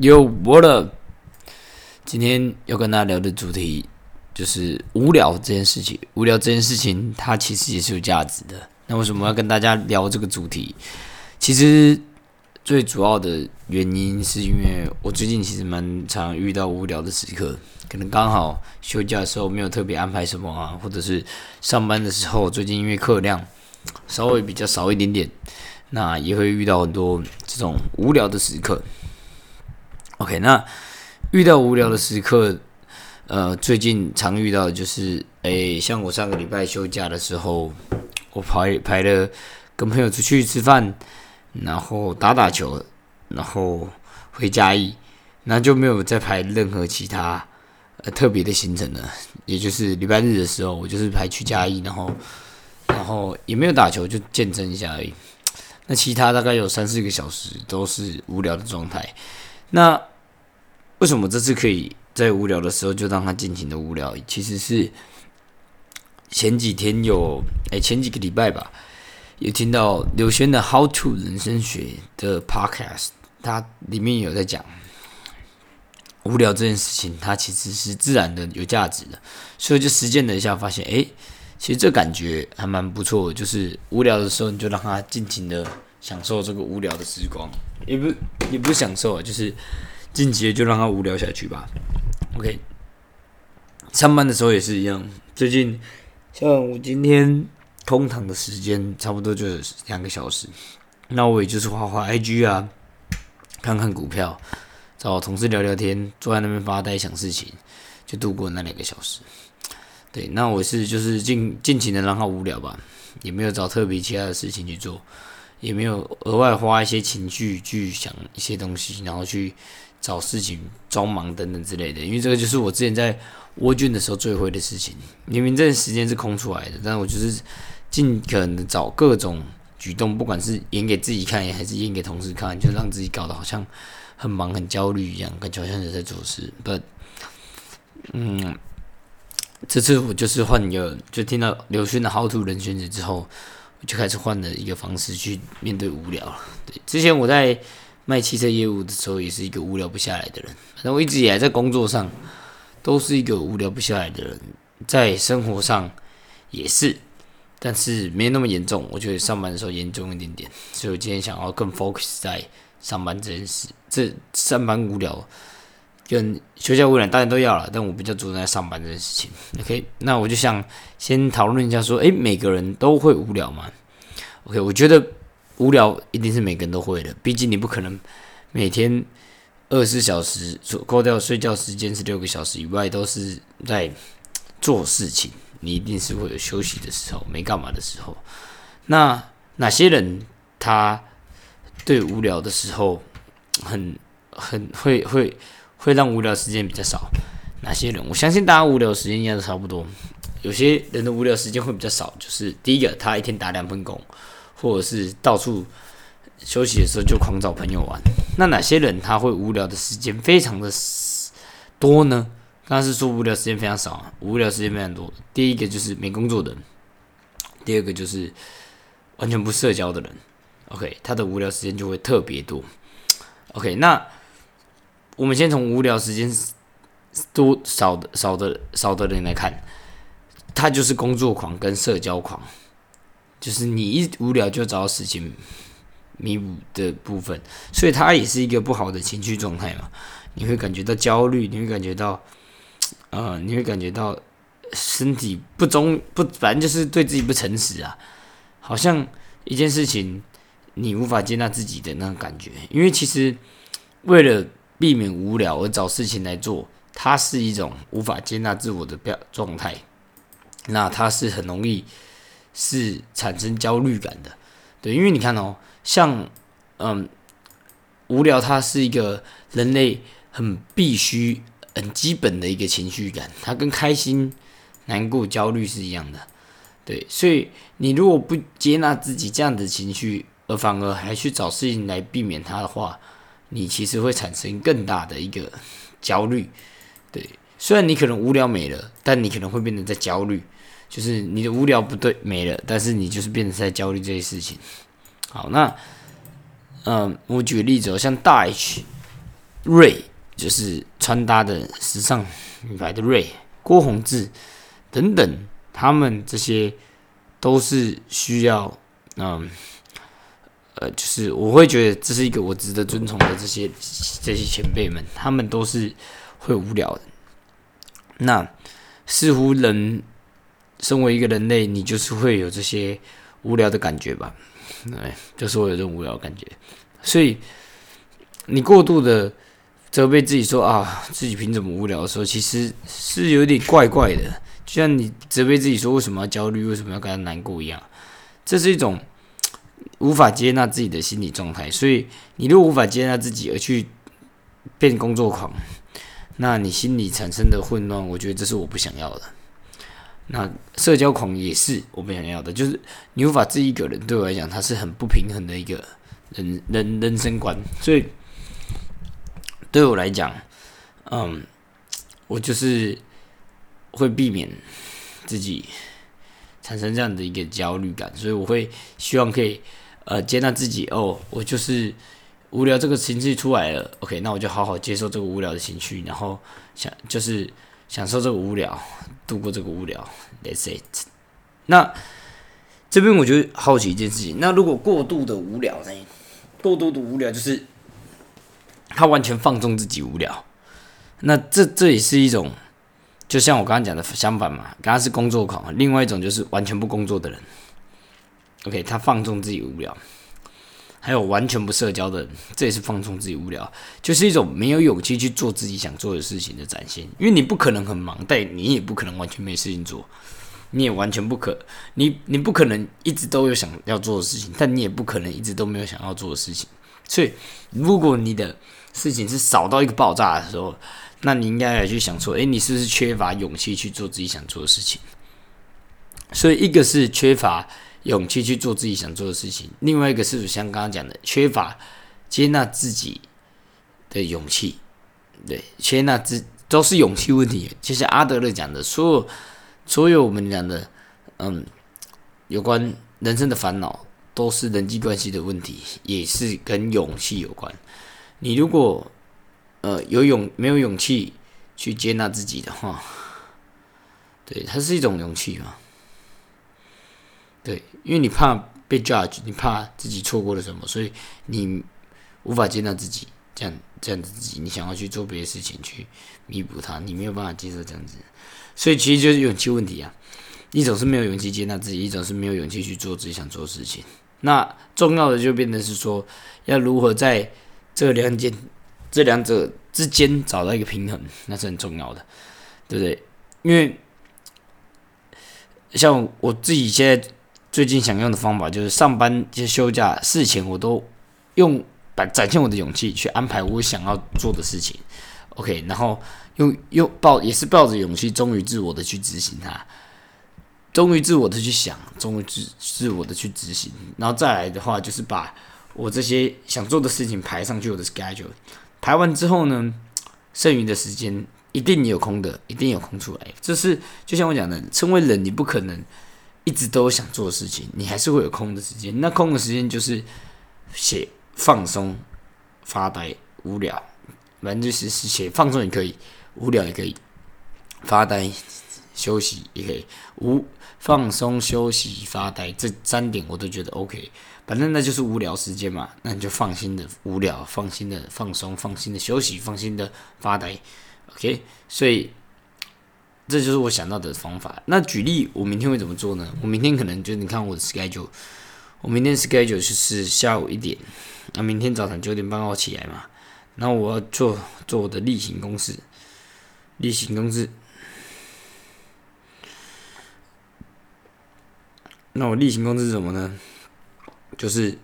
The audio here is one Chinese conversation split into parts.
有我的，今天要跟大家聊的主题就是无聊这件事情。无聊这件事情，它其实也是有价值的。那为什么要跟大家聊这个主题？其实最主要的原因是因为我最近其实蛮常遇到无聊的时刻，可能刚好休假的时候没有特别安排什么啊，或者是上班的时候，最近因为课量稍微比较少一点点，那也会遇到很多这种无聊的时刻。OK，那遇到无聊的时刻，呃，最近常遇到的就是，诶，像我上个礼拜休假的时候，我排排了跟朋友出去吃饭，然后打打球，然后回家一，那就没有再排任何其他呃特别的行程了。也就是礼拜日的时候，我就是排去嘉义，然后然后也没有打球，就见证一下而已。那其他大概有三四个小时都是无聊的状态。那为什么这次可以在无聊的时候就让他尽情的无聊？其实是前几天有哎前几个礼拜吧，有听到刘轩的《How to 人生学》的 Podcast，它里面有在讲无聊这件事情，它其实是自然的有价值的，所以就实践了一下，发现哎，其实这感觉还蛮不错，就是无聊的时候你就让他尽情的享受这个无聊的时光，也不也不享受啊，就是。晋级就让他无聊下去吧。OK，上班的时候也是一样。最近像我今天空堂的时间差不多就两个小时，那我也就是画画 IG 啊，看看股票，找同事聊聊天，坐在那边发呆想事情，就度过那两个小时。对，那我是就是尽尽情的让他无聊吧，也没有找特别其他的事情去做，也没有额外花一些情绪去想一些东西，然后去。找事情装忙等等之类的，因为这个就是我之前在蜗卷的时候最会的事情。明明这时间是空出来的，但我就是尽可能的找各种举动，不管是演给自己看，还是演给同事看，就让自己搞得好像很忙、很焦虑一样，感觉好像是在做事。But，嗯，这次我就是换一个，就听到刘勋的《How to 人选择》之后，我就开始换了一个方式去面对无聊了。对，之前我在。卖汽车业务的时候，也是一个无聊不下来的人。反正我一直以来在工作上都是一个无聊不下来的人，在生活上也是，但是没那么严重。我觉得上班的时候严重一点点，所以我今天想要更 focus 在上班这件事。这上班无聊跟休假无聊大家都要了，但我比较注重在上班这件事情。OK，那我就想先讨论一下，说，诶，每个人都会无聊吗？OK，我觉得。无聊一定是每个人都会的，毕竟你不可能每天二十四小时，扣掉睡觉时间是六个小时以外，都是在做事情。你一定是会有休息的时候，没干嘛的时候。那哪些人他对无聊的时候很很会会会让无聊时间比较少？哪些人？我相信大家无聊时间应该都差不多。有些人的无聊时间会比较少，就是第一个，他一天打两份工。或者是到处休息的时候就狂找朋友玩，那哪些人他会无聊的时间非常的多呢？刚刚是说无聊时间非常少啊，无聊时间非常多。第一个就是没工作的人，第二个就是完全不社交的人。OK，他的无聊时间就会特别多。OK，那我们先从无聊时间多少的少的少的人来看，他就是工作狂跟社交狂。就是你一无聊就找事情弥补的部分，所以它也是一个不好的情绪状态嘛。你会感觉到焦虑，你会感觉到，呃，你会感觉到身体不忠不，反正就是对自己不诚实啊。好像一件事情你无法接纳自己的那种感觉，因为其实为了避免无聊而找事情来做，它是一种无法接纳自我的表状态。那它是很容易。是产生焦虑感的，对，因为你看哦，像嗯，无聊，它是一个人类很必须、很基本的一个情绪感，它跟开心、难过、焦虑是一样的，对，所以你如果不接纳自己这样的情绪，而反而还去找事情来避免它的话，你其实会产生更大的一个焦虑，对，虽然你可能无聊没了，但你可能会变得在焦虑。就是你的无聊不对没了，但是你就是变成在焦虑这些事情。好，那嗯，我举个例子哦，像大 H，瑞，就是穿搭的时尚品牌的瑞，郭宏志等等，他们这些都是需要，嗯，呃，就是我会觉得这是一个我值得尊崇的这些这些前辈们，他们都是会无聊的。那似乎人身为一个人类，你就是会有这些无聊的感觉吧？对，就是会有这种无聊感觉，所以你过度的责备自己说啊，自己凭什么无聊的时候，其实是有点怪怪的，就像你责备自己说为什么要焦虑，为什么要感到难过一样，这是一种无法接纳自己的心理状态。所以你如果无法接纳自己而去变工作狂，那你心里产生的混乱，我觉得这是我不想要的。那社交狂也是我不想要的，就是你无法自己一个人，对我来讲，它是很不平衡的一个人人人生观。所以对我来讲，嗯，我就是会避免自己产生这样的一个焦虑感，所以我会希望可以呃接纳自己。哦，我就是无聊这个情绪出来了，OK，那我就好好接受这个无聊的情绪，然后想就是享受这个无聊。度过这个无聊，That's it。那这边我就好奇一件事情，那如果过度的无聊呢？过度的无聊就是他完全放纵自己无聊，那这这也是一种，就像我刚刚讲的相反嘛。刚刚是工作狂，另外一种就是完全不工作的人。OK，他放纵自己无聊。还有完全不社交的人，这也是放纵自己无聊，就是一种没有勇气去做自己想做的事情的展现。因为你不可能很忙，但你也不可能完全没事情做，你也完全不可，你你不可能一直都有想要做的事情，但你也不可能一直都没有想要做的事情。所以，如果你的事情是少到一个爆炸的时候，那你应该来去想说，诶，你是不是缺乏勇气去做自己想做的事情？所以，一个是缺乏。勇气去做自己想做的事情，另外一个是像刚刚讲的，缺乏接纳自己的勇气，对，接纳自都是勇气问题。就像阿德勒讲的，所有所有我们讲的，嗯，有关人生的烦恼，都是人际关系的问题，也是跟勇气有关。你如果呃有勇没有勇气去接纳自己的话，对，它是一种勇气嘛。对，因为你怕被 judge，你怕自己错过了什么，所以你无法接纳自己这样这样子自己，你想要去做别的事情去弥补它，你没有办法接受这样子，所以其实就是勇气问题啊。一种是没有勇气接纳自己，一种是没有勇气去做自己想做的事情。那重要的就变成是说，要如何在这两件这两者之间找到一个平衡，那是很重要的，对不对？因为像我自己现在。最近想用的方法就是上班、就休假、事前，我都用把展现我的勇气去安排我想要做的事情。OK，然后用用抱也是抱着勇气，忠于自我的去执行它，忠于自我的去想，忠于自自我的去执行。然后再来的话，就是把我这些想做的事情排上去我的 schedule。排完之后呢，剩余的时间一定有空的，一定有空出来。这是就像我讲的，称为人，你不可能。一直都想做的事情，你还是会有空的时间。那空的时间就是写放松、发呆、无聊，反正就是写放松也可以，无聊也可以，发呆、休息也可以。无放松、休息、发呆这三点我都觉得 OK。反正那就是无聊时间嘛，那你就放心的无聊，放心的放松，放心的休息，放心的发呆。OK，所以。这就是我想到的方法。那举例，我明天会怎么做呢？我明天可能就你看我的 schedule，我明天 schedule 就是下午一点，那明天早上九点半要起来嘛。然后我要做做我的例行公事，例行公事。那我例行公事是什么呢？就是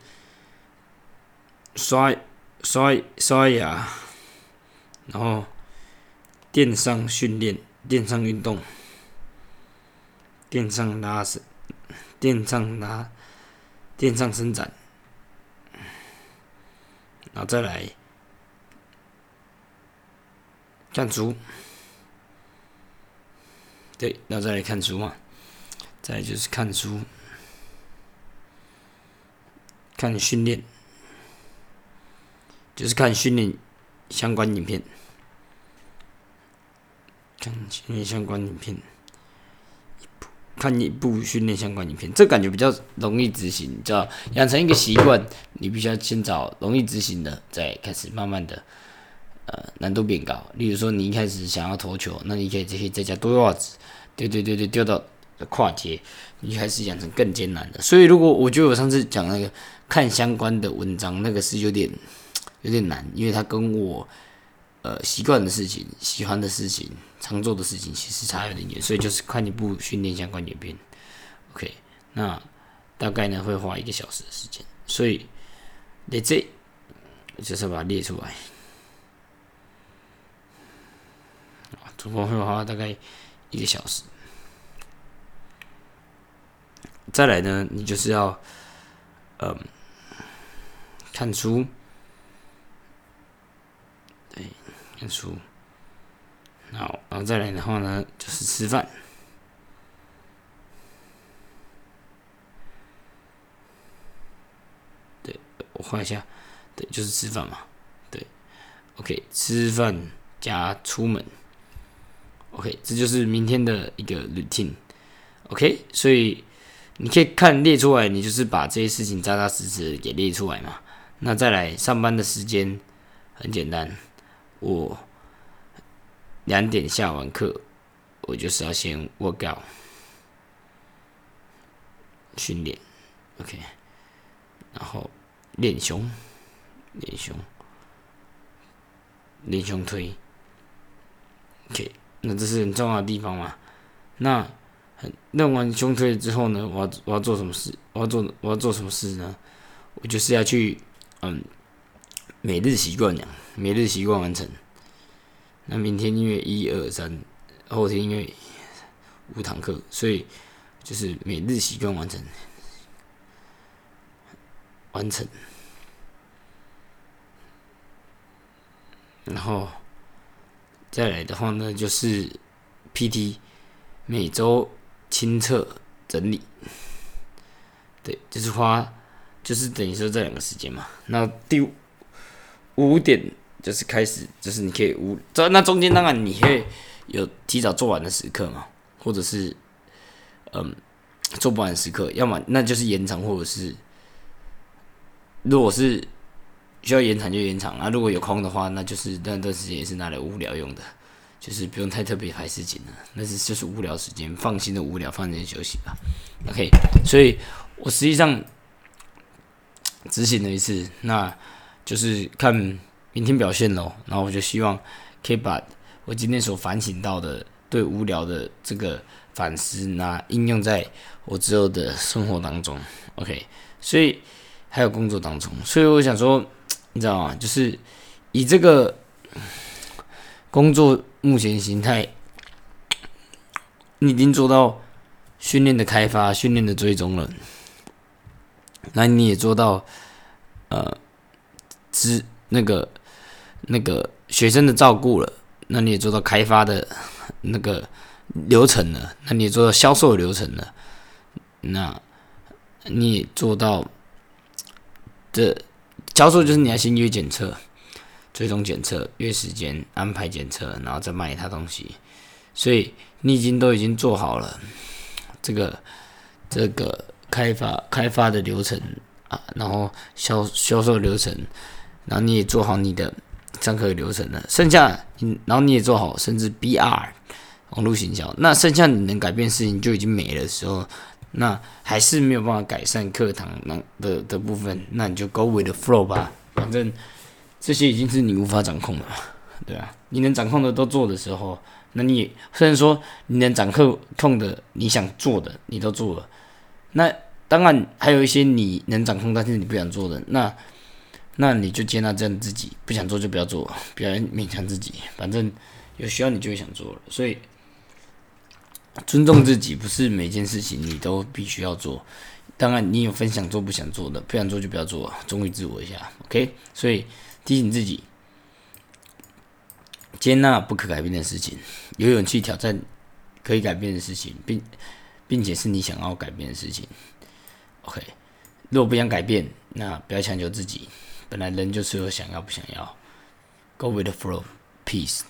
刷刷刷牙，然后电商训练。电上运动，电上拉伸，电上拉，电上伸展，然后再来看书，对，然后再来看书嘛，再就是看书，看训练，就是看训练相关影片，看训练相关影片，看一部训练相关影片，这感觉比较容易执行，你知道，养成一个习惯，你必须要先找容易执行的，再开始慢慢的，呃，难度变高。例如说，你一开始想要投球，那你可以这些再加多袜子，对对对对，丢到跨界，你开始养成更艰难的。所以，如果我觉得我上次讲那个看相关的文章，那个是有点有点难，因为它跟我呃习惯的事情、喜欢的事情。常做的事情其实差有点远，所以就是看一部训练相关影片。OK，那大概呢会花一个小时的时间，所以列这就是把它列出来。啊，总共会花大概一个小时。再来呢，你就是要嗯看书，对，看书。好，然后再来的话呢，就是吃饭。对，我画一下，对，就是吃饭嘛。对，OK，吃饭加出门。OK，这就是明天的一个 routine。OK，所以你可以看列出来，你就是把这些事情扎扎实实给列出来嘛。那再来上班的时间很简单，我。两点下完课，我就是要先 work out 训练，OK，然后练胸，练胸，练胸推，OK，那这是很重要的地方嘛？那练完胸推之后呢，我要我要做什么事？我要做我要做什么事呢？我就是要去嗯，每日习惯养，每日习惯完成。那明天因为一二三，后天因为五堂课，所以就是每日习惯完成，完成，然后再来的话呢，就是 PT 每周清测整理，对，就是花，就是等于说这两个时间嘛。那第五点。就是开始，就是你可以无这那中间当然你可以有提早做完的时刻嘛，或者是嗯做不完的时刻，要么那就是延长，或者是如果是需要延长就延长啊。如果有空的话，那就是那段时间也是拿来无聊用的，就是不用太特别排事情了，那是就是无聊时间，放心的无聊，放心休息吧。OK，所以我实际上执行了一次，那就是看。明天表现喽，然后我就希望可以把我今天所反省到的对无聊的这个反思，那应用在我之后的生活当中。OK，所以还有工作当中，所以我想说，你知道吗？就是以这个工作目前形态，你已经做到训练的开发、训练的追踪了，那你也做到呃，之那个。那个学生的照顾了，那你也做到开发的那个流程了，那你也做到销售流程了，那你也做到这销售就是你要先约检测、追踪检测、约时间安排检测，然后再卖他东西，所以你已经都已经做好了这个这个开发开发的流程啊，然后销销售流程，然后你也做好你的。上课的流程了，剩下你，然后你也做好，甚至 BR 网络行销，那剩下你能改变事情就已经没了的时候，那还是没有办法改善课堂那的的部分，那你就 Go with the flow 吧，反正这些已经是你无法掌控的，对啊，你能掌控的都做的时候，那你虽然说你能掌控控的你想做的你都做了，那当然还有一些你能掌控但是你不想做的那。那你就接纳这样自己，不想做就不要做，不要勉强自己。反正有需要你就会想做了，所以尊重自己，不是每件事情你都必须要做。当然，你有分享做不想做的，不想做就不要做，忠于自我一下。OK，所以提醒自己，接纳不可改变的事情，有勇气挑战可以改变的事情，并并且是你想要改变的事情。OK，如果不想改变，那不要强求自己。本来人就是有想要不想要，Go with the flow, peace.